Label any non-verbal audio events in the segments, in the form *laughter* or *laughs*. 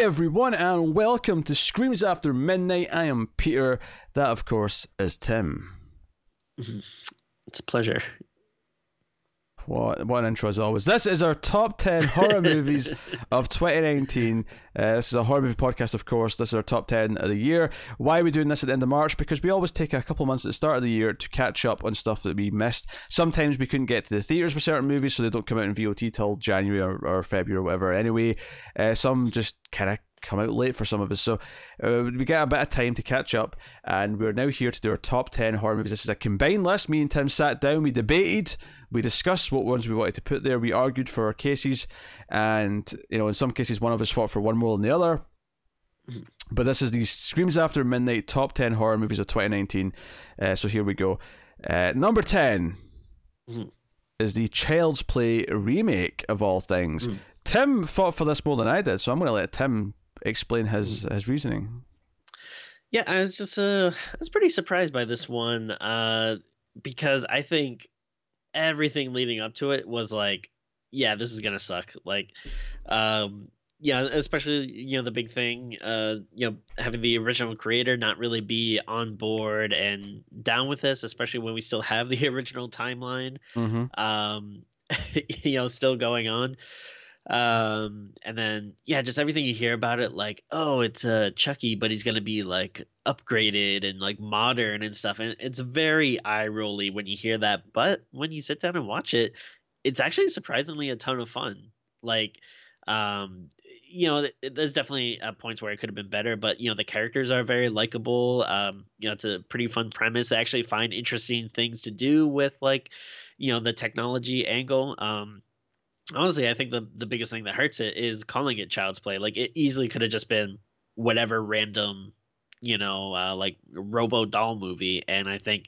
Everyone, and welcome to Screams After Midnight. I am Peter. That, of course, is Tim. *laughs* It's a pleasure. What, what an intro as always. This is our top 10 horror movies *laughs* of 2019. Uh, this is a horror movie podcast, of course. This is our top 10 of the year. Why are we doing this at the end of March? Because we always take a couple months at the start of the year to catch up on stuff that we missed. Sometimes we couldn't get to the theatres for certain movies, so they don't come out in VOD till January or, or February or whatever. Anyway, uh, some just kind of come out late for some of us. So uh, we get a bit of time to catch up, and we're now here to do our top 10 horror movies. This is a combined list. Me and Tim sat down, we debated, we discussed what ones we wanted to put there, we argued for our cases, and you know, in some cases, one of us fought for one more than the other. But this is the Screams After Midnight top 10 horror movies of 2019. Uh, so here we go. Uh, number 10 Mhm. is the Child's Play remake of all things. Mm. Tim fought for this more than I did, so I'm going to let Tim explain his his reasoning. Yeah, I was just uh I was pretty surprised by this one uh because I think everything leading up to it was like yeah, this is going to suck. Like um yeah, especially you know the big thing uh you know having the original creator not really be on board and down with this, especially when we still have the *laughs* original timeline Mm-hmm. um *laughs* you know still going on um and then yeah just everything you hear about it like oh it's uh chucky but he's gonna be like upgraded and like modern and stuff and it's very eye rolly when you hear that but when you sit down and watch it it's actually surprisingly a ton of fun. Like um you know th- there's definitely uh, points where it could have been better but you know the characters are very likable um you know it's a pretty fun premise. I actually find interesting things to do with like you know the technology angle. Um honestly i think the the biggest thing that hurts it is calling it child's play like it easily could have just been whatever random you know uh, like robo doll movie and i think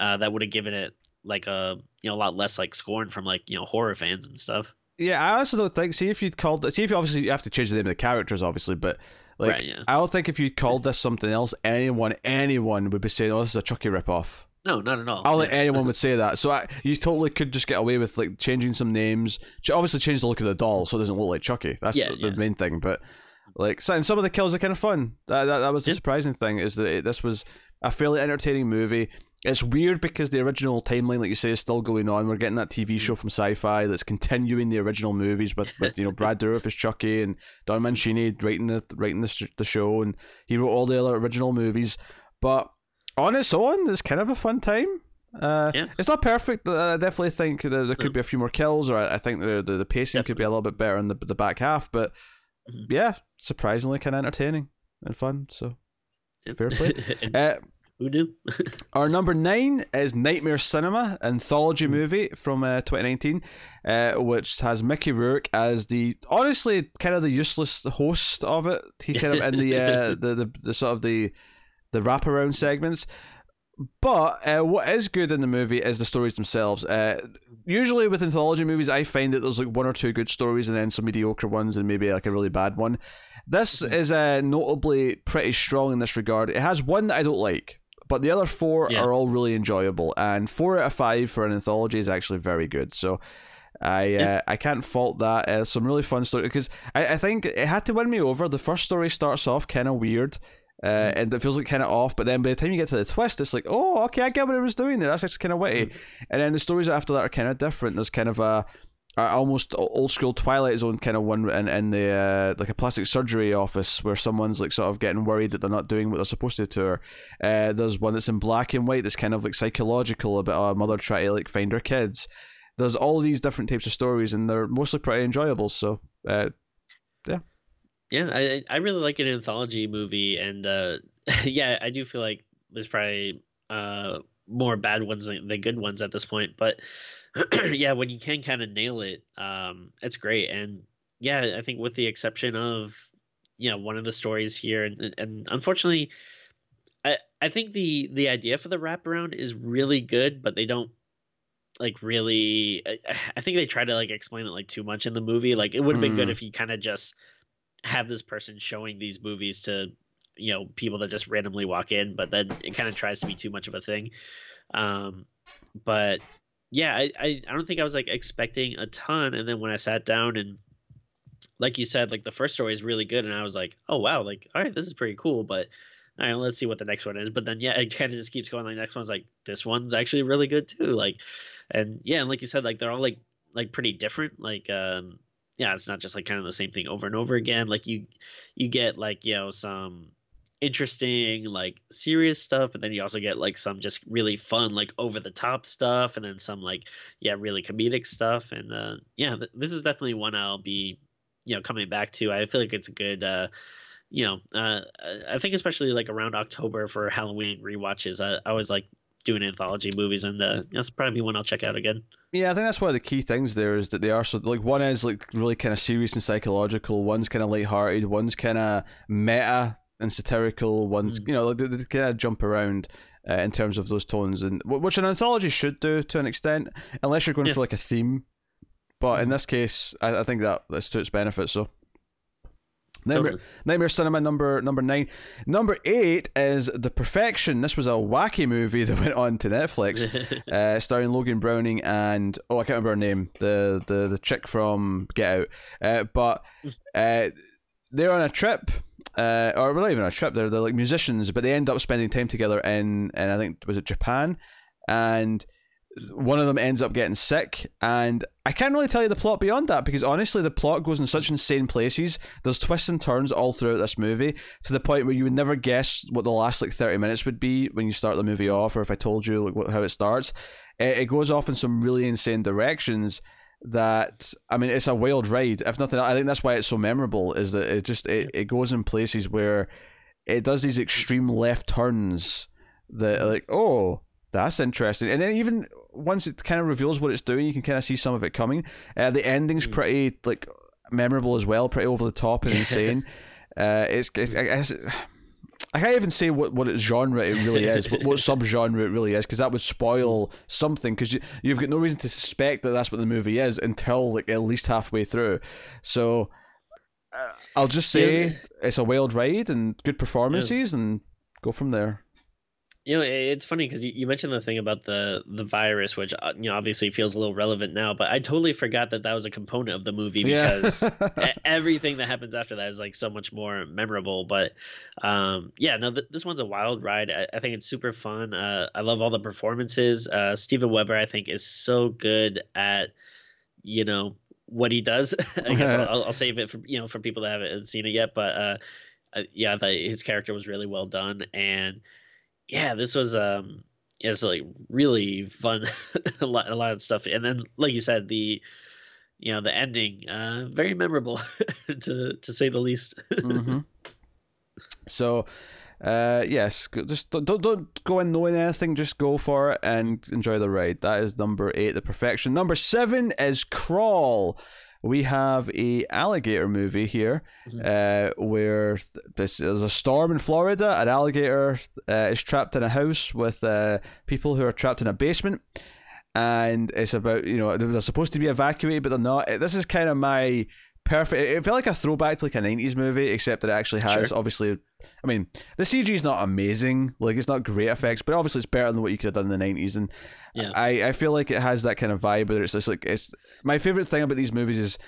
uh, that would have given it like a you know a lot less like scorn from like you know horror fans and stuff Yeah, I also don't think. See if you'd called. See if you obviously you have to change the name of the characters, obviously, but like right yeah I don't think if you called this something else, anyone anyone would be saying, "Oh, this is a Chucky ripoff." No not at all I don't think Yeah. anyone would *laughs* say that. So I, you totally could just get away with like changing some names. Obviously, change the look of the doll so it doesn't look like Chucky. That's Yeah, the, the main thing. But like, so, and some of the kills are kind of fun. That that, that was the Yeah. surprising thing is that it, this was a fairly entertaining movie. It's weird because the original timeline, like you say, is still going on. We're getting that Mm. TV show from Syfy that's continuing the original movies with, with you know Brad *laughs* Dourif as Chucky and Don Mancini writing the writing the, the show, and he wrote all the other original movies. But on its own, it's kind of a fun time. Uh, Yeah. It's not perfect. uh, I definitely think that there could No. be a few more kills, or I I think the the, the pacing could be a little bit better in the the back half. But Mhm. yeah, surprisingly kind of entertaining and fun. So Yep. fair play. *laughs* Uh, who knew *laughs* our number nine is Nightmare Cinema, anthology movie from uh, 2019, uh, which has Mickey Rourke as the honestly kind of the useless host of it. He kind of in the uh, *laughs* the, the the sort of the the wraparound segments. But uh, what is good in the movie is the stories themselves. Uh, usually with anthology movies, I find that there's like one or two good stories and then some mediocre ones and maybe like a really bad one. This Mhm. is uh, notably pretty strong in this regard. It has one that I don't like, but the other four Yeah. are all really enjoyable. And four out of five for an anthology is actually very good. So I Yeah. uh, I can't fault that. Uh, some really fun story because I, I think it had to win me over. The first story starts off kind of weird. Uh, and it feels like kind of off, but then by the time you get to the twist, it's like, oh, okay, I get what it was doing there. That's actually kind of witty. And then the stories after that are kind of different. There's kind of a, a almost old school Twilight Zone kind of one in, in the uh, like a plastic surgery office where someone's like sort of getting worried that they're not doing what they're supposed to to her. Uh, there's one that's in black and white that's kind of like psychological about a mother trying to like find her kids. There's all these different types of stories, and they're mostly pretty enjoyable. So, uh, yeah I, I really like an anthology movie and uh *laughs* yeah i do feel like there's probably uh more bad ones than, than good ones at this point but *clears throat* yeah when you can kind of nail it um it's great and yeah i think with the exception of you know one of the stories here and, and unfortunately i i think the the idea for the wraparound is really good but they don't like really I, I think they try to like explain it like too much in the movie like it would have been good Mm. if you kind of just have this person showing these movies to you know people that just randomly walk in but then it kind of tries to be too much of a thing um but yeah I, I i don't think i was like expecting a ton and then when i sat down and like you said, like the first story is really good, and I was like, oh wow, like all right, this is pretty cool, but all right, let's see what the next one is. But then yeah, it *laughs* kind of just keeps going. Like next one's like this one's actually really good too. Like, and yeah, and like you said, like they're all like like pretty different. Like um yeah, it's not just like kind of the same thing over and over again. Like you you get like you know some interesting like serious stuff and then you also get like some just really fun like over the top stuff and then some like yeah really comedic stuff and uh yeah th- this is definitely one i'll be you know coming back to i feel like it's a good uh you know uh i think especially like around october for halloween rewatches i, I was like doing anthology movies and uh that's probably one i'll check out again Yeah, I think that's one of the key things there is that they are so like one is like really kind of serious and psychological, one's kind of lighthearted, one's kind of meta and satirical, one's Mm. you know like, they, they kind of jump around uh, in terms of those tones, and wh- which an anthology should do to an extent, unless you're going Yeah. for like a theme. But in Mhm. this case, I, I think that that's to its benefit. So. Nightmare, Totally. Nightmare Cinema number number nine. Number eight is The Perfection. This was a wacky movie *laughs* that went on to Netflix *laughs* uh, starring Logan Browning and oh, I can't remember her name, the the the chick from Get Out. Uh, but uh, they're on a trip, uh, or not even on a trip. They're they're like musicians, but they end up spending time together in, and I think was it Japan, and one of them ends up getting sick, and I can't really tell you the plot beyond that because honestly, the plot goes in such insane places. There's twists and turns all throughout this movie to the point where you would never guess what the last like 30 minutes would be when you start the movie off, or if I told you like what, how it starts. It, it goes off in some really insane directions. That I mean, it's a wild ride. If nothing, I think that's why it's so memorable. Is that it just it, it goes in places where it does these extreme left turns that are like oh that's interesting and then even once it kind of reveals what it's doing you can kind of see some of it coming uh, the ending's Mm. pretty like memorable as well pretty over the top and insane uh, it's, it's I, guess I can't even say what, what its genre it really is, what, what *laughs* subgenre it really is, because that would spoil something. Because you you've got no reason to suspect that that's what the movie is until like at least halfway through. So uh, I'll just say Yeah. it's a wild ride and good performances, and go from there. You know, it's funny because you, you mentioned the thing about the the virus, which uh, you know obviously feels a little relevant now, but I totally forgot that that was a component of the movie because *laughs* e- everything that happens after that is like so much more memorable. But um, yeah, no, th- this one's a wild ride. I, I think it's super fun. Uh, I love all the performances. Uh, Steven Weber, I think, is so good at you know what he does. *laughs* I guess I'll, I'll- save it for you know for people that haven't seen it yet. But uh, uh, yeah, the, his character was really well done, and yeah, this was um, it's like really fun, *laughs* a lot, a lot of stuff, and then like you said, the you know the ending, uh, very memorable *laughs* to to say the least. *laughs* hmm So, uh, yes, just don't don't go in knowing anything. Just go for it and enjoy the ride. That is number eight, the perfection. Number seven is Crawl. We have a alligator movie here, uh, where this there's a storm in Florida. An alligator uh, is trapped in a house with uh, people who are trapped in a basement, and it's about you know they're supposed to be evacuated, but they're not. This is kind of my perfect. It felt like a throwback to like a '90s movie, except that it actually has Sure. obviously. I mean, the CG is not amazing. Like it's not great effects, but obviously it's better than what you could have done in the '90s. And Yeah. I, I feel like it has that kind of vibe. But it's just like it's my favorite thing about these movies is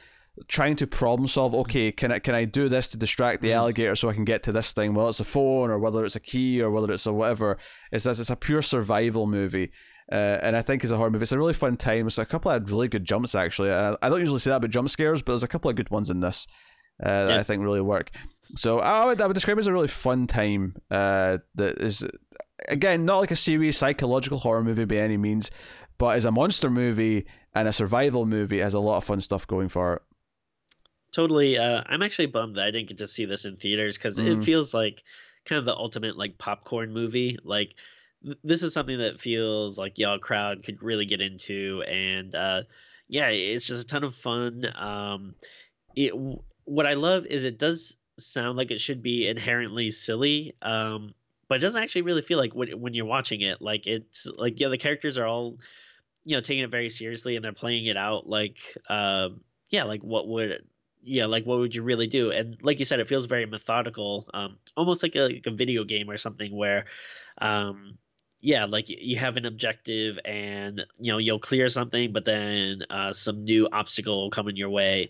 trying to problem solve. Okay, can I can I do this to distract the Mhm. alligator so I can get to this thing? Whether it's a phone or whether it's a key or whether it's a whatever. It's this. It's a pure survival movie. Uh, and I think as a horror movie, it's a really fun time. It's a couple of really good jumps actually. I, I don't usually say that about jump scares, but there's a couple of good ones in this uh, that Yeah. I think really work. So I would, I would describe it as a really fun time. Uh, that is again not like a serious psychological horror movie by any means, but as a monster movie and a survival movie, it has a lot of fun stuff going for it. totally uh i'm actually bummed that i didn't get to see this in theaters because Mm. it feels like kind of the ultimate like popcorn movie like this is something that feels like y'all crowd could really get into and uh yeah it's just a ton of fun um it what i love is it does sound like it should be inherently silly um but it doesn't actually really feel like when, when you're watching it like it's like yeah the characters are all you know taking it very seriously and they're playing it out like um yeah like what would yeah like what would you really do? And like you said it feels very methodical um almost like a, like a video game or something where um yeah like you have an objective and you know you'll clear something but then uh some new obstacle will come in your way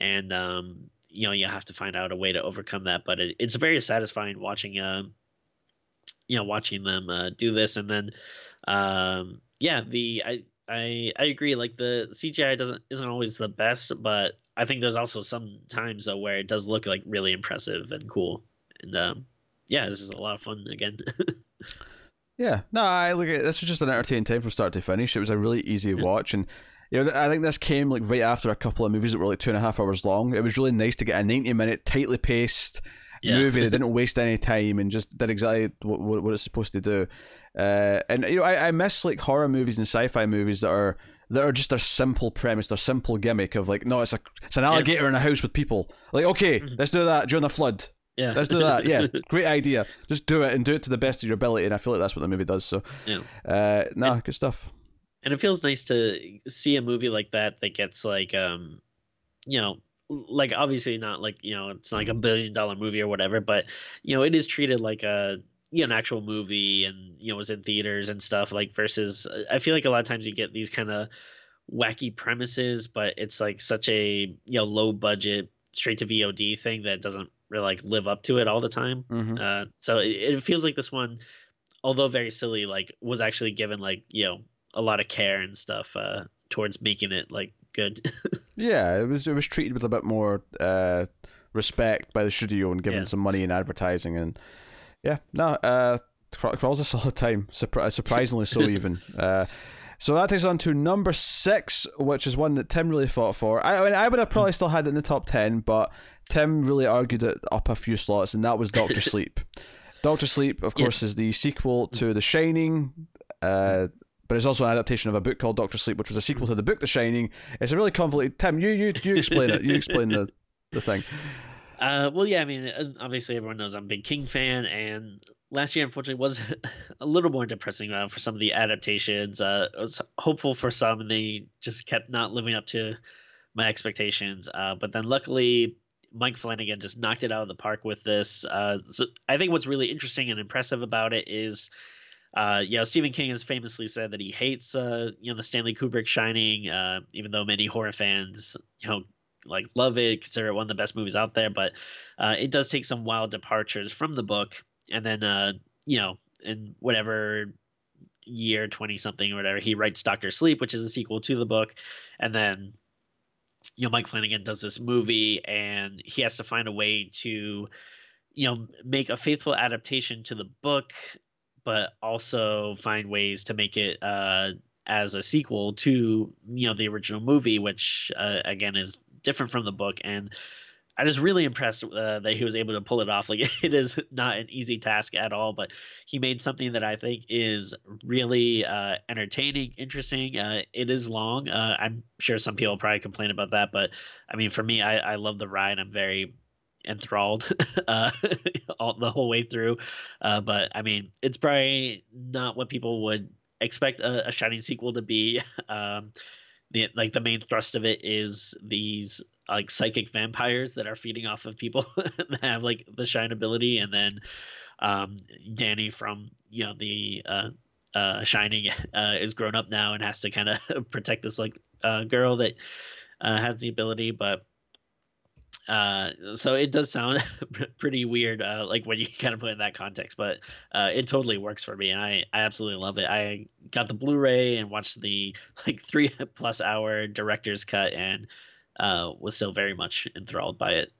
and um you know you have to find out a way to overcome that. But it, it's very satisfying watching uh, you know watching them uh, do this, and then um, yeah, the I. I, I agree. Like the CGI doesn't isn't always the best, but I think there's also some times though where it does look like really impressive and cool. And um, yeah, this is a lot of fun again. *laughs* yeah, no, I look. at This was just an entertaining time from start to finish. It was a really easy watch, and you know, I think this came like right after a couple of movies that were like two and a half hours long. It was really nice to get a ninety minute, tightly paced yeah. movie that *laughs* didn't waste any time and just did exactly what, what, it's supposed to do. Uh, and you know, I, I miss like horror movies and sci-fi movies that are that are just a simple premise, their simple gimmick of like, no, it's a it's an alligator in a house with people. Like, okay, mm-hmm. let's do that during the flood. Yeah, let's do that. Yeah, *laughs* great idea. Just do it and do it to the best of your ability. And I feel like that's what the movie does. So, yeah, uh, no, nah, good stuff. And it feels nice to see a movie like that that gets like, um, you know, like obviously not like you know it's like a billion dollar movie or whatever, but you know it is treated like a you know an actual movie and you know was in theaters and stuff like versus I feel like a lot of times you get these kind of wacky premises, but it's like such a you know low budget straight to VOD thing that doesn't really like live up to it all the time. Mm-hmm. Uh, so it, it, feels like this one, although very silly, like was actually given like you know a lot of care and stuff uh, towards making it like good. *laughs* yeah, it was it was treated with a bit more uh, respect by the studio and given yeah. some money in advertising and yeah, no, uh, crawls a *laughs* solid time, Surpri- surprisingly so *laughs* even. Uh, so that takes us on to number six, which is one that Tim really fought for. I, I mean, I would have probably still had it in the top ten, but Tim really argued it up a few slots, and that was Doctor *laughs* Sleep. Doctor Sleep, of course, yeah. is the sequel to The Shining, uh, but it's also an adaptation of a book called Doctor Sleep, which was a sequel to the book The Shining. It's a really convoluted. Tim, you you you explain it. You explain the the thing. *laughs* Uh, well, yeah, I mean, uh, obviously everyone knows I'm a big King fan, and last year unfortunately was *laughs* a little more depressing uh, for some of the adaptations. Uh, I was hopeful for some, and they just kept not living up to my expectations. Uh, but then luckily, Mike Flanagan just knocked it out of the park with this. Uh, so I think what's really interesting and impressive about it is. Uh, you know, Stephen King has famously said that he hates, uh, you know, the Stanley Kubrick Shining, uh, even though many horror fans, you know, like love it, consider it one of the best movies out there. But uh, it does take some wild departures from the book, and then uh, you know, in whatever year 20 something or whatever he writes Doctor Sleep, which is a sequel to the book, and then you know Mike Flanagan does this movie, and he has to find a way to you know make a faithful adaptation to the book but also find ways to make it uh, as a sequel to you know the original movie, which uh, again is different from the book, and I was really impressed uh, that he was able to pull it off. Like *laughs* it is not an easy task at all, but he made something that I think is really uh, entertaining, interesting. Uh, it is long. Uh, I'm sure some people probably complain about that, but I mean, for me, I, I love the ride. I'm very enthralled *laughs* uh, *laughs* all, the whole way through. Uh, but I mean, it's probably not what people would expect a, a Shining sequel to be. Um, the like the main thrust of it is these like psychic vampires that are feeding off of people *laughs* that have like the shine ability and then um, danny from you know the uh, uh, shining *laughs* uh, is grown up now and has to kind of *laughs* protect this like uh, girl that uh, has the ability but uh, so it does sound pretty weird, uh, like when you kind of put in that context, but uh, it totally works for me, and I, I absolutely love it. I got the Blu-ray and watched the like three plus hour director's cut, and uh, was still very much enthralled by it.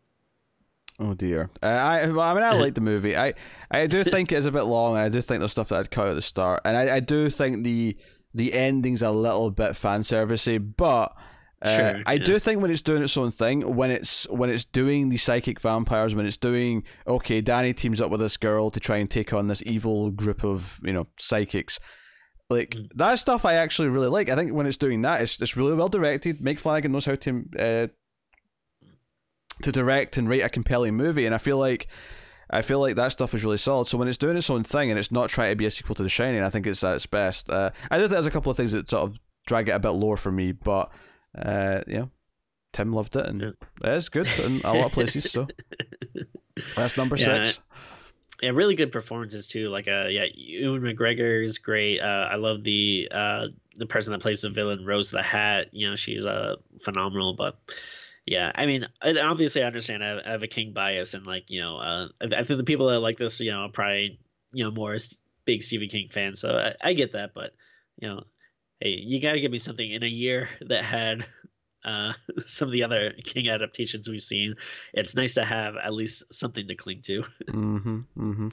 Oh dear. Uh, I well, I mean I like the movie. I I do *laughs* think it's a bit long. I do think there's stuff that I'd cut at the start, and I, I do think the the ending's a little bit fan servicey, but uh, sure, I yeah. do think when it's doing its own thing, when it's when it's doing the psychic vampires, when it's doing okay, Danny teams up with this girl to try and take on this evil group of you know psychics. Like mm. that stuff, I actually really like. I think when it's doing that, it's it's really well directed. Mike Flanagan knows how to uh, to direct and write a compelling movie, and I feel like I feel like that stuff is really solid. So when it's doing its own thing and it's not trying to be a sequel to The Shining, I think it's at its best. Uh, I do think there's a couple of things that sort of drag it a bit lower for me, but uh, yeah, Tim loved it, and yeah. it is good in a lot of places. So *laughs* that's number yeah, six. Yeah, really good performances too. Like, uh, yeah, Ewan McGregor is great. Uh, I love the uh the person that plays the villain, Rose the Hat. You know, she's uh phenomenal. But Yeah, I mean, obviously, I understand. I have, I have, a King bias, and like you know, uh, I think the people that like this, you know, are probably you know more big Stephen King fans. So I, I get that, but you know, hey, you got to give me something in a year *laughs* that had uh, *laughs* some of the other King adaptations we've seen. It's nice to have at least something to cling to. *laughs* mm-hmm, mm-hmm.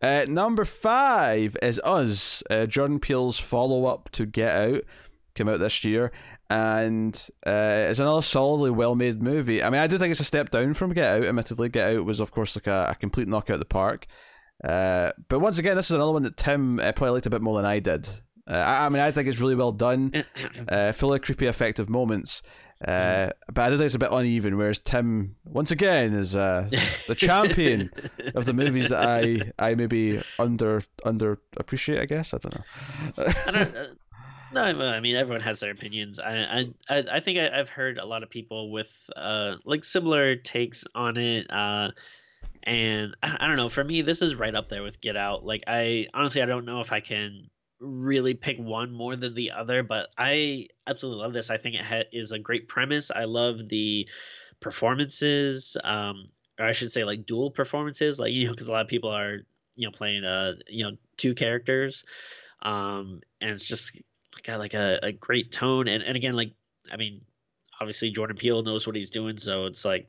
Uh, number five is Us, uh, Jordan Peele's follow up to Get Out, came out this year and uh, it's another solidly well made movie. I mean, I do think it's a step down from Get Out. Admittedly, Get Out was, of course, like a, a complete knockout of the park. Uh, but once again, this is another one that Tim uh, probably liked a bit more than I did. I, I, mean, I think it's really well done, *coughs* uh, full of creepy, effective moments. Uh, but I think it's a bit uneven. Whereas Tim, once again, is uh, *laughs* the champion of the movies that I I maybe under under appreciate. I guess I don't know. I don't, *laughs* uh, no, I mean everyone has their opinions. I I I think I, have heard a lot of people with uh like similar takes on it. Uh, and I, I don't know. For me, this is right up there with Get Out. Like I honestly, I don't know if I can really pick one more than the other, but I absolutely love this. I think it ha- is a great premise. I love the performances. Um, or I should say like dual performances. Like *laughs* you know, because a lot of people are you know playing uh you know two characters. Um, and it's just got like a, a great tone and, and again like i mean obviously jordan peele knows what he's doing so it's like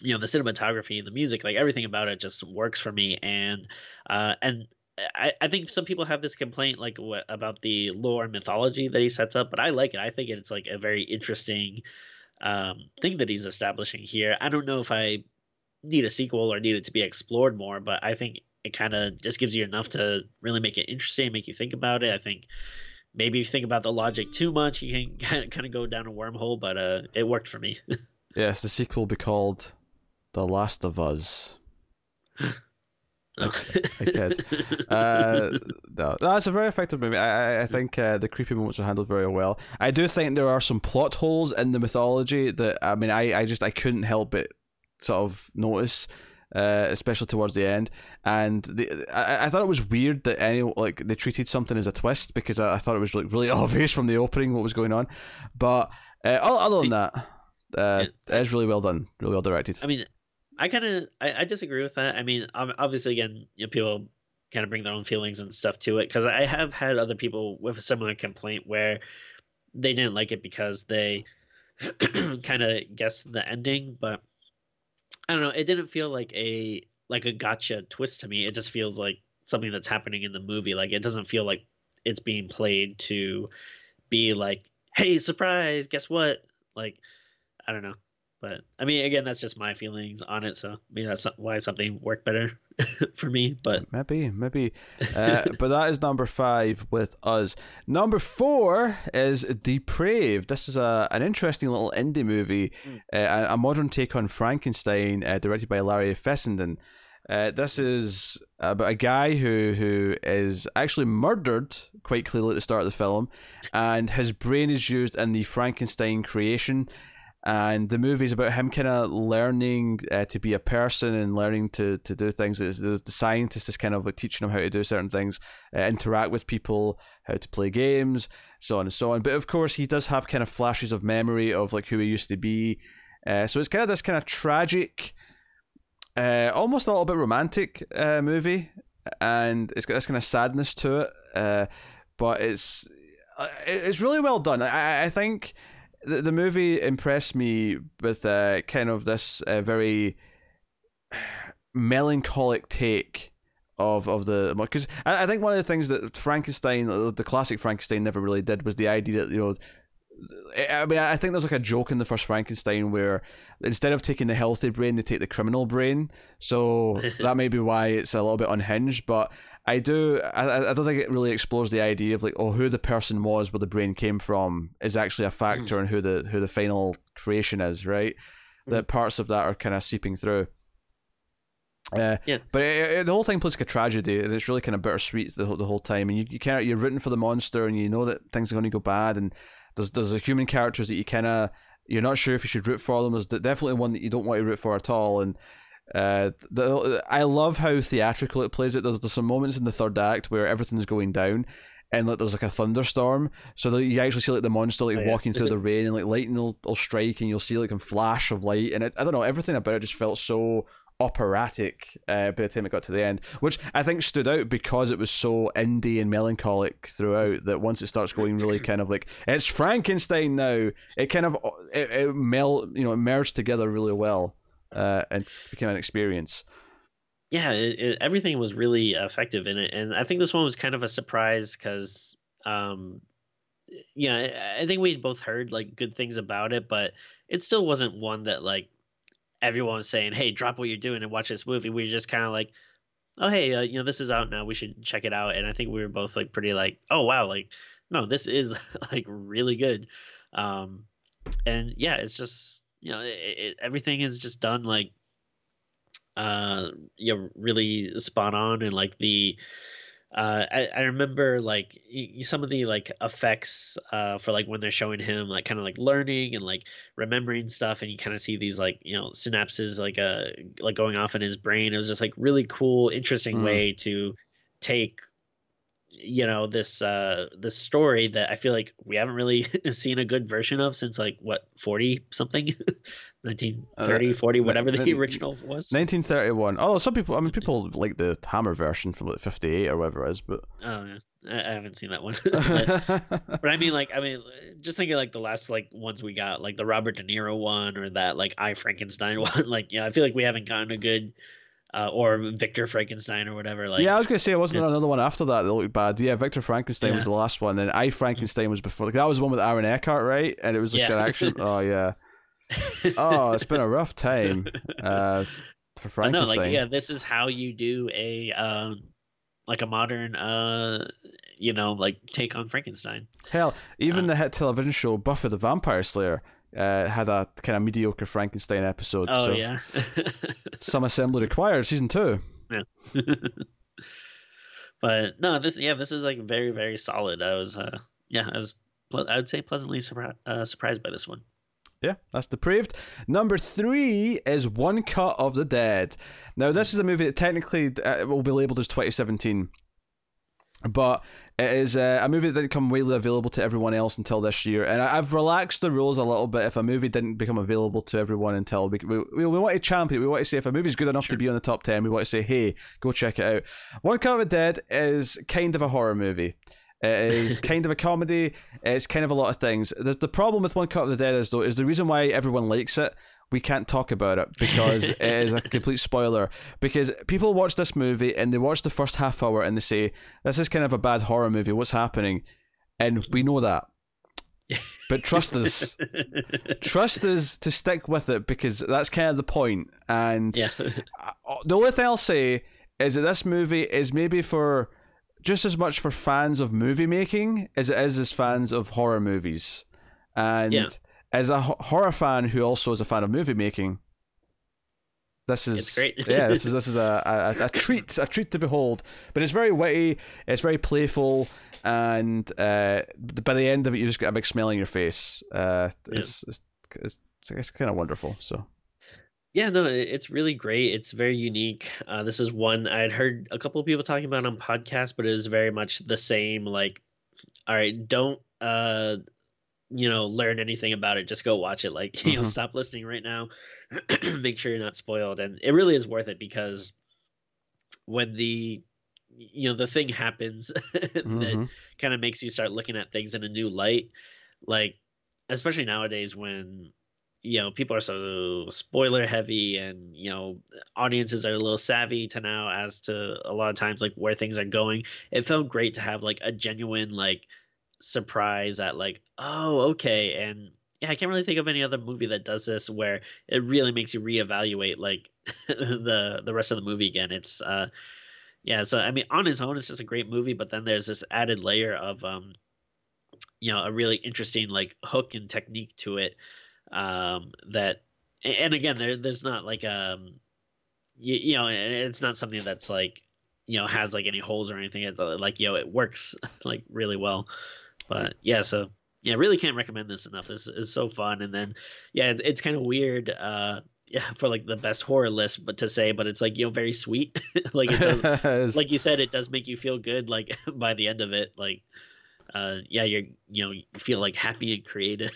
you know the cinematography and the music like everything about it just works for me and uh and I, I think some people have this complaint like what, about the lore and mythology that he sets up but i like it i think it's like a very interesting um thing that he's establishing here i don't know if i need a sequel or need it to be explored more but i think it kind of just gives you enough to really make it interesting make you think about it i think maybe if you think about the logic too much, you can *laughs* kind of go down a wormhole. But uh, it worked for me. *laughs* yes, the sequel will be called The Last of Us. *laughs* *laughs* I, I kid. Uh, no, that's a very effective movie. I, I think uh, the creepy moments are handled very well. I do think there are some plot holes in the mythology that I mean, I, I just I couldn't help but sort of notice uh, especially towards the end. And the, I, I thought it was weird that any like they treated something as a twist because I, I thought it was like really *laughs* obvious from the opening what was going on. But uh, other than that, uh, it is really well done, really well directed. I mean, I kind of I, I disagree with that. I mean, obviously, again, you know, people kind of bring their own feelings and stuff to it because I have had other people with a similar complaint where they didn't like it because they *clears throat* kind of guessed the ending, but I don't know. It didn't feel like a like a gotcha twist to me. It just feels like something that's happening in the movie. Like it doesn't feel like it's being played to be like, "Hey, surprise! Guess what?" Like, I don't know. But I mean, again, that's just my feelings on it. So maybe that's why something worked better *laughs* for me. But maybe, maybe. Uh, *laughs* but that is number five with us. Number four is Depraved. This is a an interesting little indie movie, mm. uh, a, modern take on Frankenstein, uh, directed by Larry Fessenden. Uh, this is about a guy who who is actually murdered quite clearly at the start of the film, and his brain is used in the Frankenstein creation and the movie is about him kind of learning uh, to be a person and learning to, to do things. The, the scientist is kind of like teaching him how to do certain things, uh, interact with people, how to play games, so on and so on. But of course, he does have kind of flashes of memory of like who he used to be. Uh, so it's kind of this kind of tragic, uh, almost a little bit romantic uh, movie, and it's got this kind of sadness to it. Uh, but it's it's really well done. I, I think the, the movie impressed me with uh, kind of this uh, very melancholic take of of the because I, I think one of the things that Frankenstein, the classic Frankenstein, never really did was the idea that you know. I mean, I think there's like a joke in the first Frankenstein where instead of taking the healthy brain, they take the criminal brain. So *laughs* that may be why it's a little bit unhinged. But I do. I, I don't think it really explores the idea of like, oh, who the person was, where the brain came from, is actually a factor in who the who the final creation is, right? Mm. That parts of that are kind of seeping through. Uh, yeah. But it, it, the whole thing plays like a tragedy, and it's really kind of bittersweet the, the whole time. And you, you kind of you're rooting for the monster, and you know that things are going to go bad. And there's there's a human characters that you kind of you're not sure if you should root for them. There's definitely one that you don't want to root for at all. And uh, the I love how theatrical it plays it. There's, there's some moments in the third act where everything's going down, and like there's like a thunderstorm, so that you actually see like the monster like Oh, yeah. walking through the rain, and like lightning will, will strike, and you'll see like a flash of light, and it, I don't know, everything about it just felt so operatic uh, by the time it got to the end, which I think stood out because it was so indie and melancholic throughout. That once it starts going really kind of like it's Frankenstein now, it kind of it, it mel you know it merged together really well uh, and became an experience. yeah, it, it, everything was really effective in it, and I think this one was kind of a surprise because, um, yeah, I- think we both heard like good things about it, but it still wasn't one that like everyone was saying, "Hey, drop what you're doing and watch this movie." We were just kind of like, "Oh, hey, uh, you know, this is out now. We should check it out." And I think we were both like pretty like, "Oh, wow, like no, this is *laughs* like really good." Um, and yeah, it's just you know, it, it, everything is just done like uh you know really spot on and like the uh I, I remember like y- some of the like effects uh for like when they're showing him like kind of like learning and like remembering stuff and you kind of see these like you know synapses like uh like going off in his brain it was just like really cool interesting Mm. way to take you know this uh this story that i feel like we haven't really *laughs* seen a good version of since like what *laughs* 40 something 1930 40 whatever the *laughs* original was 1931. Oh, some people. I mean, people like the Hammer version from like 58 or whatever it is, but. Oh, yeah. I, I haven't seen that one. but, but I mean, like, I mean, just thinking like the last like ones we got, like the Robert De Niro one or that like I Frankenstein one. Like, you know, I feel like we haven't gotten a good, uh, or Victor Frankenstein or whatever. Like, yeah, I was gonna say it wasn't Yeah. another one after that that looked bad. Yeah, Victor Frankenstein was the last one, and I Frankenstein was before. Like, that was the one with Aaron Eckhart, right? And it was like Yeah. an action. Oh *laughs* yeah. Oh, it's been a rough time uh, for I know, Frankenstein. like, yeah, this is how you do a um, like a modern, uh, you know, like take on Frankenstein. Hell, even Uh. the hit television show Buffy the Vampire Slayer uh, had a kind of mediocre Frankenstein episode. Oh so yeah. *laughs* some assembly required. Season two. Yeah. *laughs* but no, this yeah, this is like very very solid. I was uh yeah, I was I would say pleasantly surpri- uh, surprised by this one. Yeah, that's depraved. Number three is One Cut of the Dead. Now, this is a movie that technically uh, will be labeled as 2017, but it is uh, a movie that didn't come widely available to everyone else until this year. And I, I've relaxed the rules a little bit. If a movie didn't become available to everyone until we, we, we want to champion, we want to say if a movie's good enough to be on the top 10, we want to say, hey, go check it out. One Cut of the Dead is kind of a horror movie. It is *laughs* kind of a comedy. It's kind of a lot of things. The, the problem with One Cut of the Dead is though is the reason why everyone likes it. We can't talk about it because *laughs* it is a complete spoiler. Because people watch this movie and they watch the first half hour and they say, "This is kind of a bad horror movie. What's happening?" And we know that. *laughs* But trust us, trust us to stick with it because that's kind of the point. And yeah. uh, the only thing I'll say is that this movie is maybe for just as much for fans of movie making as it is as fans of horror movies. And Yeah. As a horror fan who also is a fan of movie making, this is It's great. yeah, this is *laughs* this is a, a, a treat, a treat to behold. But it's very witty, it's very playful, and uh, by the end of it, you just get a big smile on your face. Uh, it's, it's, it's it's kind of wonderful. So Yeah, no, it's really great. It's very unique. Uh, this is one I had heard a couple of people talking about on podcasts, but it is very much the same. Like, all right, don't uh, you know, learn anything about it. Just go watch it. Like, *laughs* you know, Mhm. stop listening right now. *clears throat* Make sure you're not spoiled, and it really is worth it because when the you know the thing happens *laughs* that mhm. kind of makes you start looking at things in a new light like especially nowadays when you know people are so spoiler heavy and you know audiences are a little savvy to now as to a lot of times like where things are going it felt great to have like a genuine like surprise at like oh okay and yeah i can't really think of any other movie that does this where it really makes you reevaluate like *laughs* the the rest of the movie again. It's uh yeah so i mean on its own it's just a great movie but then there's this added layer of um you know a really interesting like hook and technique to it um that and again there there's not like um you, you know it's not something that's like you know has like any holes or anything it's uh, like you know it works *laughs* like really well but yeah so yeah really can't recommend this enough. This is so fun. And then yeah it's, it's kind of weird uh *laughs* yeah for like the best horror list but to say but it's like you know very sweet. *laughs* Like it does *laughs* like you said it does make you feel good like by the end of it. Like uh yeah you're you know you feel like happy and creative.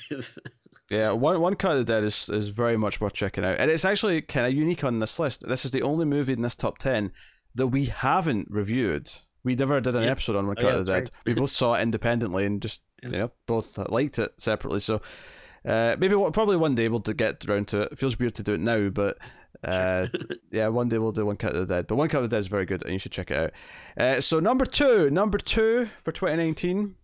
Yeah one one cut of the dead is is very much worth checking out. And it's actually kind of unique on this list. This is the only movie in this top 10 that we haven't reviewed we never did an yeah. episode on one oh, cut yeah, of the dead right. we both saw it independently and just yeah. you know both liked it separately so uh, maybe probably one day we'll get around to it. It feels weird to do it now, but uh, *laughs* *laughs* yeah, one day we'll do One Cut of the Dead. But One Cut of the Dead is very good, and you should check it out. Uh, so number two, number two for 2019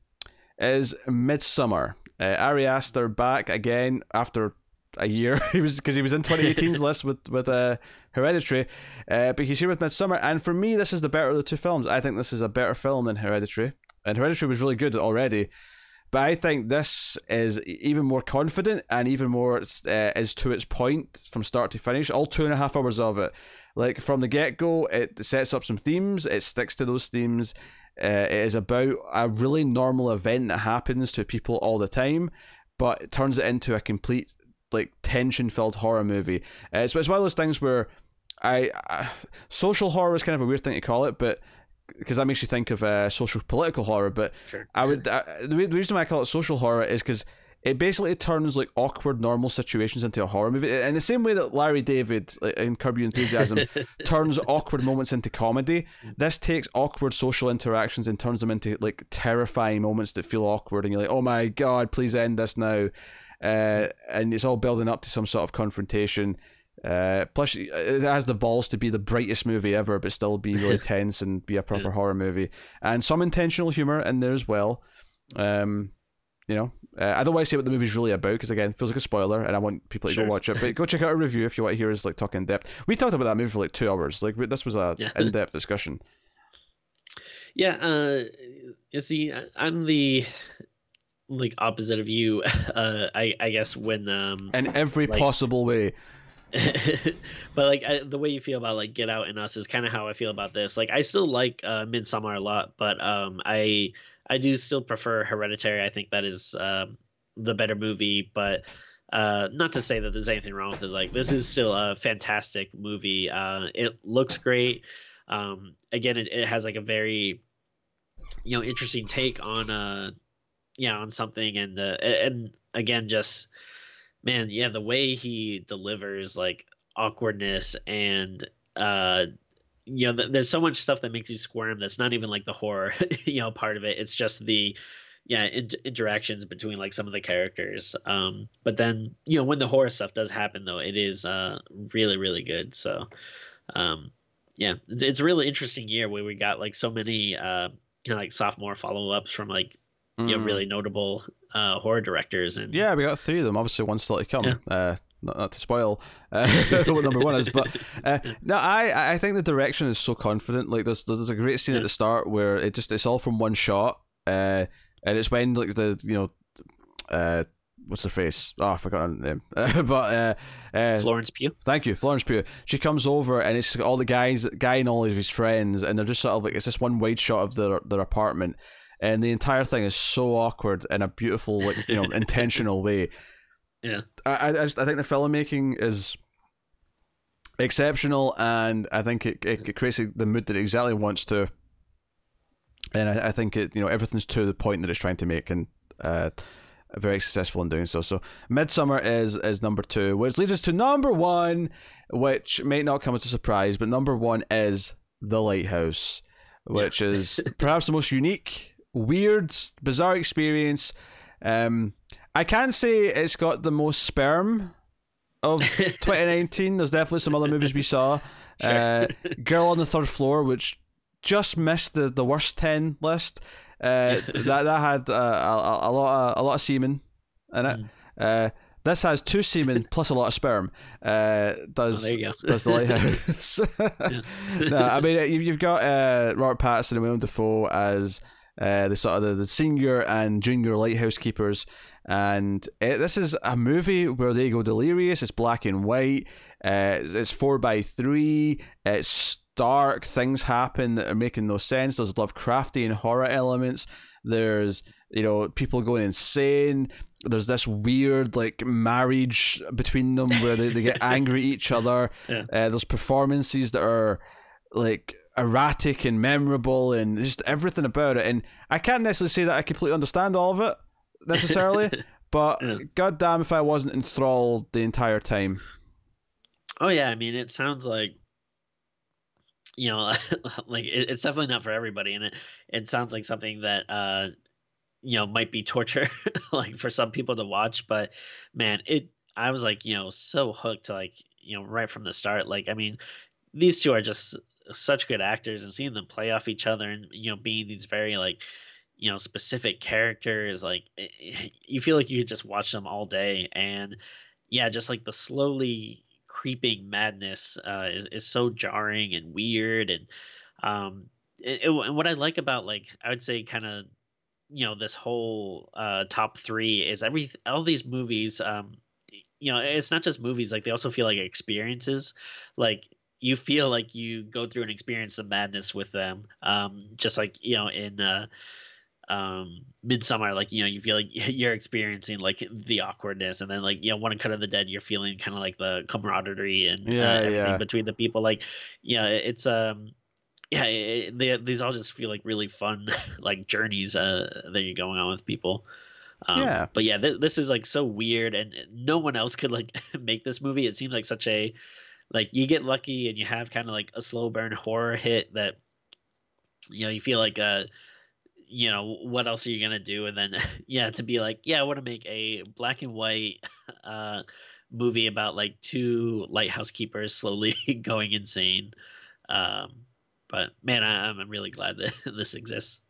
is Midsommar. Uh, Ari Aster back again after a year. *laughs* he was because he was in *laughs* 2018's list with with uh, Hereditary, uh, but he's here with Midsommar. And for me, this is the better of the two films. I think this is a better film than Hereditary, and Hereditary was really good already. But I think this is even more confident and even more uh, is to its point from start to finish. All two and a half hours of it, like from the get go, it sets up some themes. It sticks to those themes. Uh, it is about a really normal event that happens to people all the time, but it turns it into a complete like tension filled horror movie. Uh, so it's one of those things where I, I social horror is kind of a weird thing to call it, but because that makes you think of uh, social political horror. But sure. I would uh, the reason why I call it social horror is because it basically turns like awkward normal situations into a horror movie in the same way that Larry David like, in Curb Your Enthusiasm *laughs* turns awkward moments into comedy. This takes awkward social interactions and turns them into like terrifying moments that feel awkward, and you're like, oh my god, please end this now. Uh, and it's all building up to some sort of confrontation. Uh, plus, it has the balls to be the brightest movie ever, but still be really *laughs* tense and be a proper horror movie, and some intentional humor in there as well. Um, you know, uh, I don't want to say what the movie's really about because again, it feels like a spoiler, and I want people to sure. go watch it. But go check out a review if you want to hear us like talk in depth. We talked about that movie for like two hours. Like this was a yeah. in depth discussion. Yeah, uh, you see, I'm the like opposite of you. *laughs* Uh, I I guess when um in every like, possible way. *laughs* but like I, the way you feel about like Get Out and Us is kind of how I feel about this. Like I still like uh, Midsommar a lot, but um, I I do still prefer Hereditary. I think that is um, the better movie, but uh, not to say that there's anything wrong with it. Like this is still a fantastic movie. Uh, it looks great. Um, again, it, it has like a very you know interesting take on uh yeah on something and uh, and again just man, yeah, the way he delivers like awkwardness and uh you know, there's so much stuff that makes you squirm that's not even like the horror, *laughs* you know, part of it. It's just the yeah, in- interactions between like some of the characters. Um but then, you know, when the horror stuff does happen though, it is uh really really good. So um yeah, it's, it's a really interesting year where we got like so many uh kind of like sophomore follow-ups from like mm. you know, mm. really notable uh, horror directors. And yeah, we got three of them. Obviously, one still to come. Yeah. Uh, not, not, to spoil uh, *laughs* *laughs* what number one is, but uh, no, I I think the direction is so confident. Like there's there's a great scene at the start where it just it's all from one shot, uh, and it's when like the you know, uh, what's the face? Oh, I forgot her name. *laughs* but uh, uh, Florence Pugh. Thank you, Florence Pugh. She comes over and it's all the guys, guy and all of his friends, and they're just sort of like it's this one wide shot of their their apartment, and the entire thing is so awkward in a beautiful, like, you know, *laughs* intentional way. Yeah, I, I, just, I think the filmmaking is exceptional, and I think it, it, it creates the mood that it exactly wants to. And I, I, think it, you know, everything's to the point that it's trying to make, and uh, very successful in doing so. So, Midsommar is is number two, which leads us to number one, which may not come as a surprise, but number one is The Lighthouse, which yeah. is *laughs* perhaps the most unique weird, bizarre experience. Um, I can't say it's got the most sperm of *laughs* 2019. There's definitely some other movies we saw. Sure. Uh, Girl on the Third Floor, which just missed the, the worst 10 list. Uh, *laughs* that that had uh, a, a, lot of, a lot of semen in it. Mm. Uh, this has two semen *laughs* plus a lot of sperm. Uh, does oh, does the lighthouse? no, I mean you've got uh, Robert Pattinson and Willem Dafoe as uh, the sort of the, senior and junior lighthouse keepers. And it, this is a movie where they go delirious. It's black and white. Uh, it's four by three. It's dark. Things happen that are making no sense. There's Lovecraftian horror elements. There's you know people going insane. there's this weird like marriage between them where they, they get *laughs* angry at each other. Yeah. Uh, there's performances that are like erratic and memorable and just everything about it. And I can't necessarily say that I completely understand all of it necessarily, *laughs* but Yeah. goddamn if I wasn't enthralled the entire time. Oh yeah, I mean, it sounds like you know, *laughs* like it, it's definitely not for everybody, and it it sounds like something that uh, you know might be torture, *laughs* like for some people to watch. But man, it I was like you know so hooked, like you know right from the start. Like I mean, these two are just such good actors, and seeing them play off each other, and you know being these very like you know specific characters, like it, it- you feel like you could just watch them all day, and yeah, just like the slowly creeping madness uh, is is so jarring and weird, and um, it, it- and what I like about like I would say kind of you know this whole uh, top three is every all these movies. Um, you know, it's not just movies; like they also feel like experiences. Like you feel like you go through an experience of madness with them. Um, just like you know in. Uh, um Midsommar like you know you feel like *laughs* you're experiencing like the awkwardness and then like you know one cut of the dead you're feeling kind of like the camaraderie and Yeah, uh, everything yeah. between the people like yeah it's um yeah it, they, these all just feel like really fun *laughs* like journeys uh that you're going on with people um, Yeah. but yeah th- this is like so weird and no one else could like *laughs* make this movie it seems like such a like you get lucky and you have kind of like a slow burn horror hit that you know you feel like uh you know what else are you gonna do? And then *laughs* yeah to be like yeah i want to make a black and white *laughs* uh movie about like two lighthouse keepers slowly *laughs* going insane. Um but man I, i'm really glad that this exists.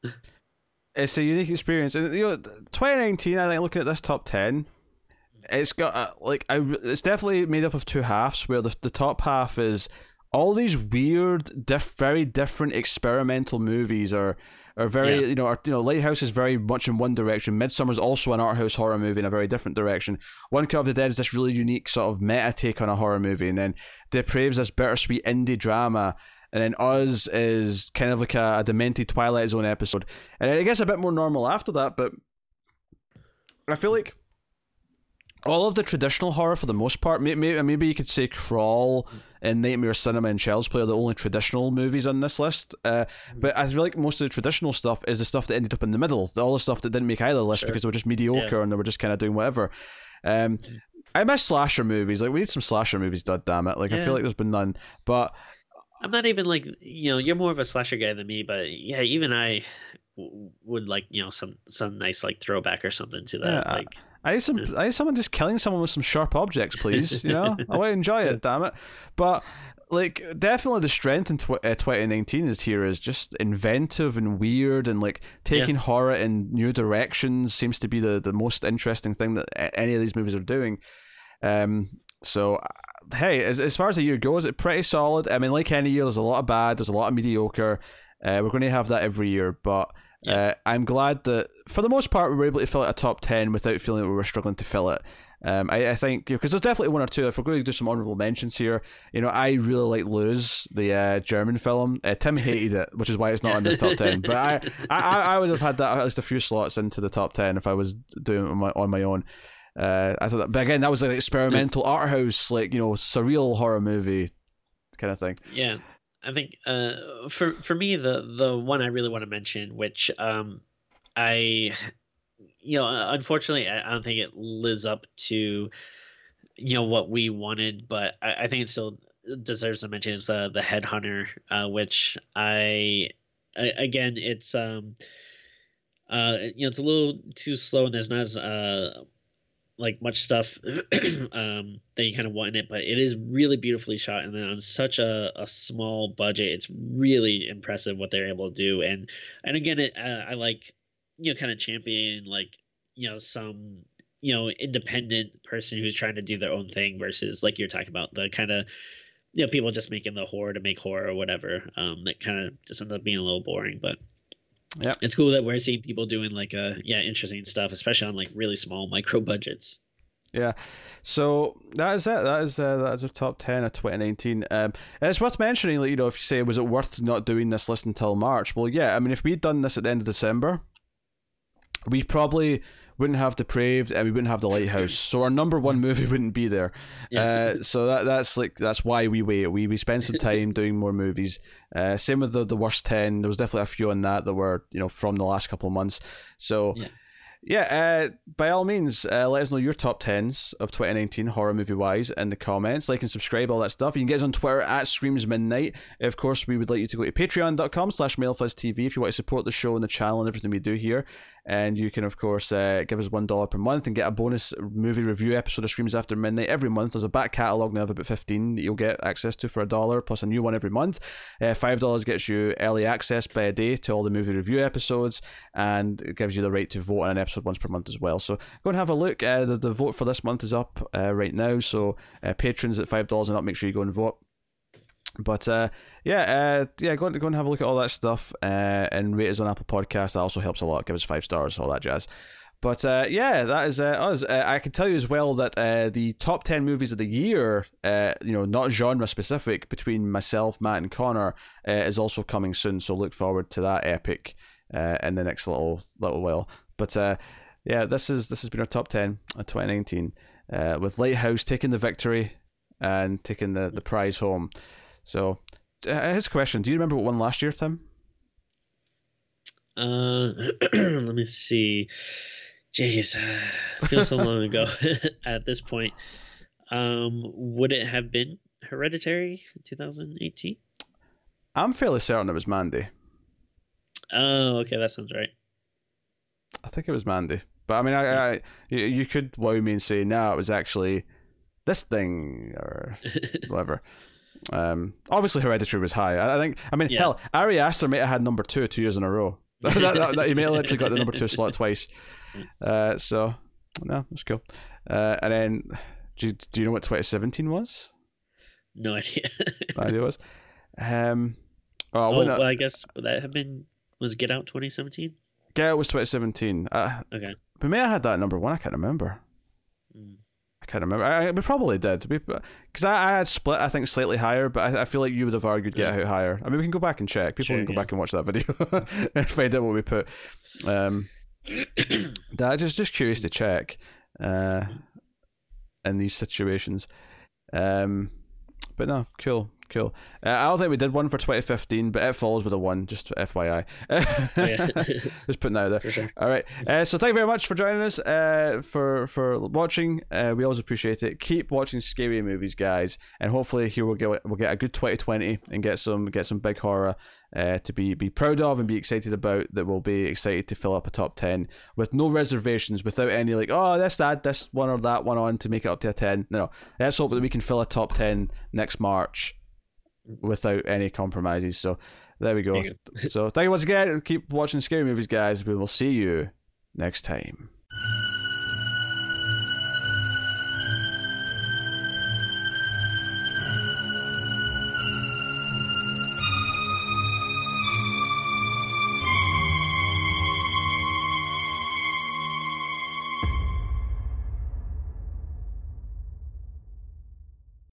It's a unique experience, and you know, 2019. I think looking at this top ten, it's got a, like I. It's definitely made up of two halves. Where the the top half is all these weird, diff, very different experimental movies, or are very Yeah. you know, are, you know, Lighthouse is very much in one direction. Midsommar's also an art house horror movie in a very different direction. One Cut of the Dead is this really unique sort of meta take on a horror movie, and then Depraved's this bittersweet indie drama. And then Us is kind of like a, a demented Twilight Zone episode. And it gets a bit more normal after that, but I feel like all of the traditional horror for the most part, maybe, maybe you could say Crawl and Nightmare Cinema and Child's Play are the only traditional movies on this list. Uh, but I feel like most of the traditional stuff is the stuff that ended up in the middle, all the stuff that didn't make either list Sure. because they were just mediocre and they were just kind of doing whatever. Um, I miss slasher movies. Like we need some slasher movies. God damn it! Like I feel like there's been none. But i'm not even like you know you're more of a slasher guy than me but yeah even i w- would like you know some some nice like throwback or something to that Yeah, like I need some. I need someone just killing someone with some sharp objects, please. You know, *laughs* I want to enjoy it. Damn it! But like, definitely the strength in tw- uh, 2019 is here is just inventive and weird, and like taking horror in new directions seems to be the the most interesting thing that any of these movies are doing. Um. So, hey, as as far as the year goes, it's pretty solid. I mean, like any year, there's a lot of bad, there's a lot of mediocre. Uh, we're going to have that every year, but uh, I'm glad that for the most part we were able to fill out a top ten without feeling that we were struggling to fill it. Um, I, I think because there's definitely one or two. If we're going to do some honorable mentions here, you know, I really like Luz, the uh, German film. Uh, Tim hated it, which is why it's not in this top ten. But I, I, I would have had that at least a few slots into the top ten if I was doing it on my, on my own. Uh, I thought, that, but again, that was an experimental art house, like you know, surreal horror movie kind of thing. Yeah, I think uh, for for me the the one I really want to mention, which um, I, you know, unfortunately I, I don't think it lives up to, you know, what we wanted, but I, I think it still deserves a mention is the the Headhunter, uh, which I, I again it's um, uh, you know, it's a little too slow and there's not as uh like much stuff *clears throat* um, that you kind of want in it, but it is really beautifully shot, and then on such a, a small budget, it's really impressive what they're able to do. And and again, it uh, I like you know kind of champion like you know some you know independent person who's trying to do their own thing versus like you're talking about the kind of you know people just making the horror to make horror or whatever. Um, that kind of just ends up being a little boring, but Yeah. it's cool that we're seeing people doing like uh yeah interesting stuff, especially on like really small micro budgets. Yeah. So that is it. That is uh, that is our top ten of 2019. Um, and it's worth mentioning, like you know, if you say was it worth not doing this list until March? Well, yeah. I mean, if we'd done this at the end of December, we probably wouldn't have Depraved, and we wouldn't have The Lighthouse. So our number one movie *laughs* wouldn't be there. Yeah. Uh, so that that's like that's why we wait. We we spend some time *laughs* doing more movies. Uh, same with the the worst ten. There was definitely a few on that that were you know from the last couple of months. So. Yeah. Yeah, uh, by all means, uh, let us know your top tens of 2019 horror movie wise in the comments. Like and subscribe, all that stuff. You can get us on Twitter at Screams Midnight. Of course, we would like you to go to patreon.com slash TV if you want to support the show and the channel and everything we do here. And you can, of course, uh, give us $1 per month and get a bonus movie review episode of Screams After Midnight every month. There's a back catalogue now of about 15 that you'll get access to for a dollar, plus a new one every month. Uh, $5 gets you early access by a day to all the movie review episodes, and it gives you the right to vote on an episode once per month as well. So go and have a look. Uh, the, the vote for this month is up uh, right now, so uh, patrons at $5 and up, make sure you go and vote. But uh, yeah, uh, yeah, go and, go and have a look at all that stuff uh, and rate us on Apple Podcasts. That also helps a lot. Give us five stars, all that jazz. But uh, yeah, that is uh, us. Uh, I can tell you as well that the top ten movies of the year, you know, not genre specific, between myself, Matt, and Connor, is also coming soon. So look forward to that epic in the next little little while. But yeah, this is this has been our top ten of 2019, uh, with Lighthouse taking the victory and taking the the prize home. So, uh, his question: Do you remember what won last year, Tim? Uh, *clears throat* let me see. Jeez, feels so long ago *laughs* at this point. Um, would it have been Hereditary 2018? I'm fairly certain it was Mandy. Oh, okay, that sounds right. I think it was Mandy, but I mean, I, I you, you could wow me and say no, it was actually this thing or *laughs* whatever. Um, obviously, Hereditary was high. I, I think. I mean, Yeah. hell, Ari Aster might have had number two two years in a row. *laughs* that, that, that- he may have literally got the number two slot twice. *laughs* Uh, so no, that's cool. Uh, and then, do you, do you know what 2017 was? no idea. My idea was. Um, oh, I oh, well, I guess that have been was Get Out 2017? Get Out was 2017. Uh, Okay. we may have had that number one. I can't remember. Mm. I can't remember. I, we probably did. Because I, I had split, I think, slightly higher, but I, I feel like you would have argued Get. Out higher. I mean, we can go back and check. People Sure, can go yeah. back and watch that video *laughs* and find out what we put. Um, *clears throat* that just just curious to check uh, in these situations. Um, but no, cool, cool. Uh, I don't think we did one for 2015, but it follows with a one, just FYI. *laughs* *laughs* just putting that out there. For sure. All right. Uh, so thank you very much for joining us. Uh, for for watching. Uh, we always appreciate it. Keep watching scary movies, guys, and hopefully here we'll get we'll get a good 2020 and get some get some big horror uh, to be be proud of and be excited about. That we'll be excited to fill up a top 10 with no reservations, without any like oh let's add this one or that one on to make it up to a 10. No, let's hope that we can fill a top 10 next March without any compromises. So there we go. So thank you once again. Keep watching scary movies, guys. We will see you next time.